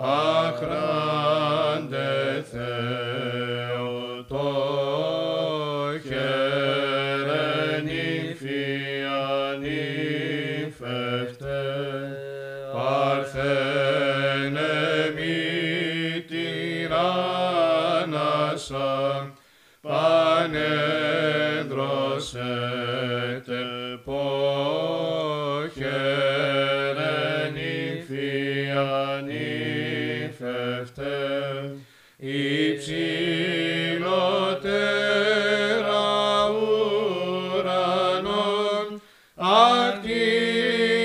αχράντε Θεό το χέρεν ηφιαν ηφευτε παρθένε μη τυράννασα πανε Give.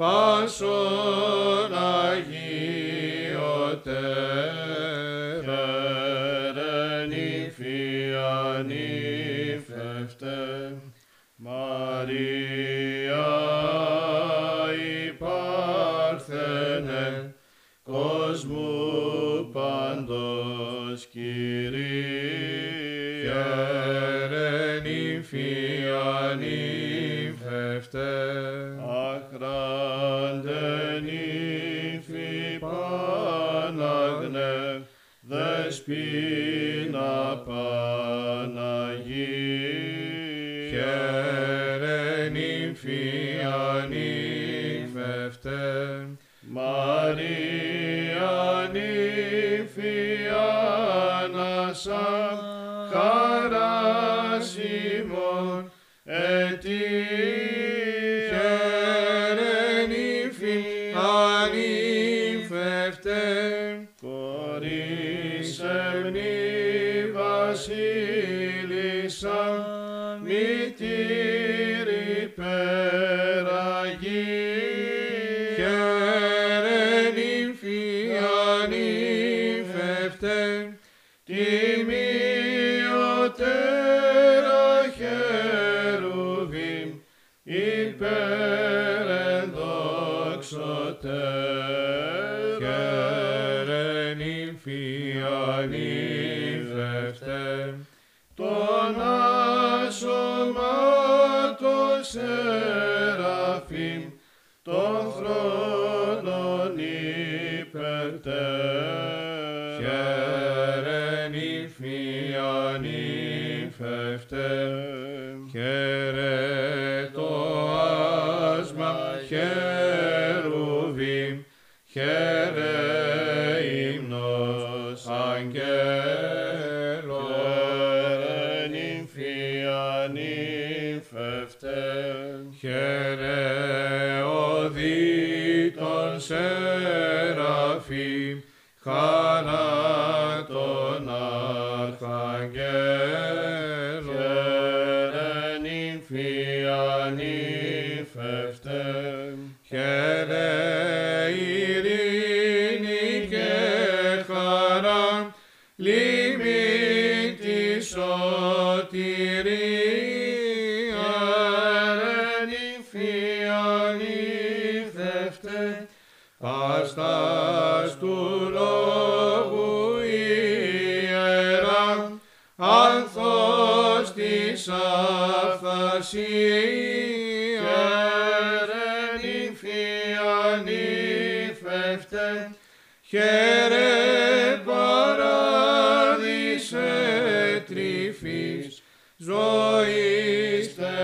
Πάσον αγιωτέρεν υφία νύφευτε Μαρία η Παρθένε κόσμου παντός Κυρία. Ερεν υφία νύφευτε χαίρεν υφία νύφευτε Μαρία νύφια ανάσα χαράς ημών ετύχερεν υφία νύφευτε κορίς εμνή νύφευτε τιμιωτέρα χερουβίμ υπερενδόξωτέρ χαίρεν υφία νύφευτε τον άσωμα το σεραφείμ των θρόνων υπερτέρ υφία νύφευτε χαίρε το άσμα χερουβίμ χαίρε ύμνος αγγέλων. Χαίρεν υφία νύφευτε χαίρε υφία νύφευτε χαίρε ειρήνη και χαρά λίμνη τη σωτηρία εν υφία νύφευτε παστάς του λόγου ιερά άνθος της χαίρε παράδεισε τρυφής ζωής θεωνία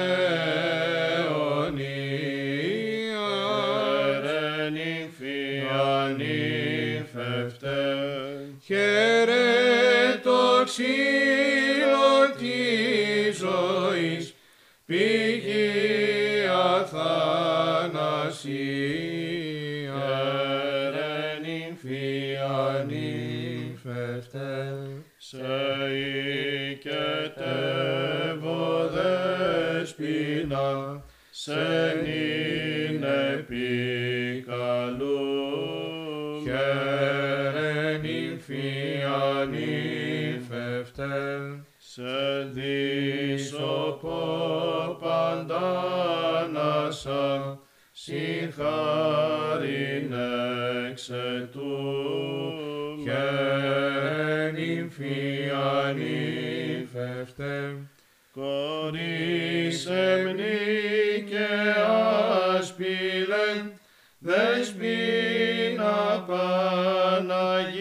εν υφία νύφευτε χαίρε το υφία νύφευτε σε οικετεύω δεσποινα σενήν επικαλούν, χαίρεν νυμφία νυμφευτέ, σε δίσοπο παντάνασα, συγχάριν εξετούμεν, χαίρεν νυμφία νυμφευτέ, Κορίς εμνή και άσπηλεν, δεσπίνα Παναγή,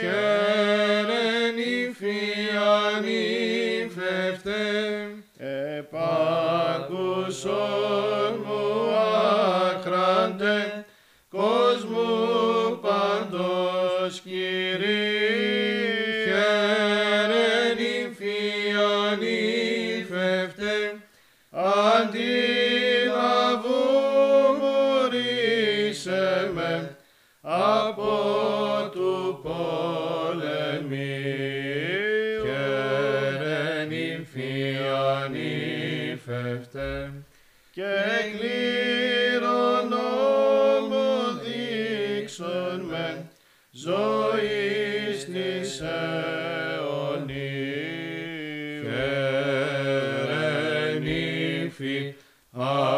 χαίρεν νυμφία νυμφευτέ, επάκουσον μου άχραντε, κόσμου παντός Κύριε, αντιλαβού μουρίσε με από του πολεμίου. χαίρεν νυμφία νυμφευτέ, και κληρονόμο δείξον με ζωής της αιωνίους. Χαίρεν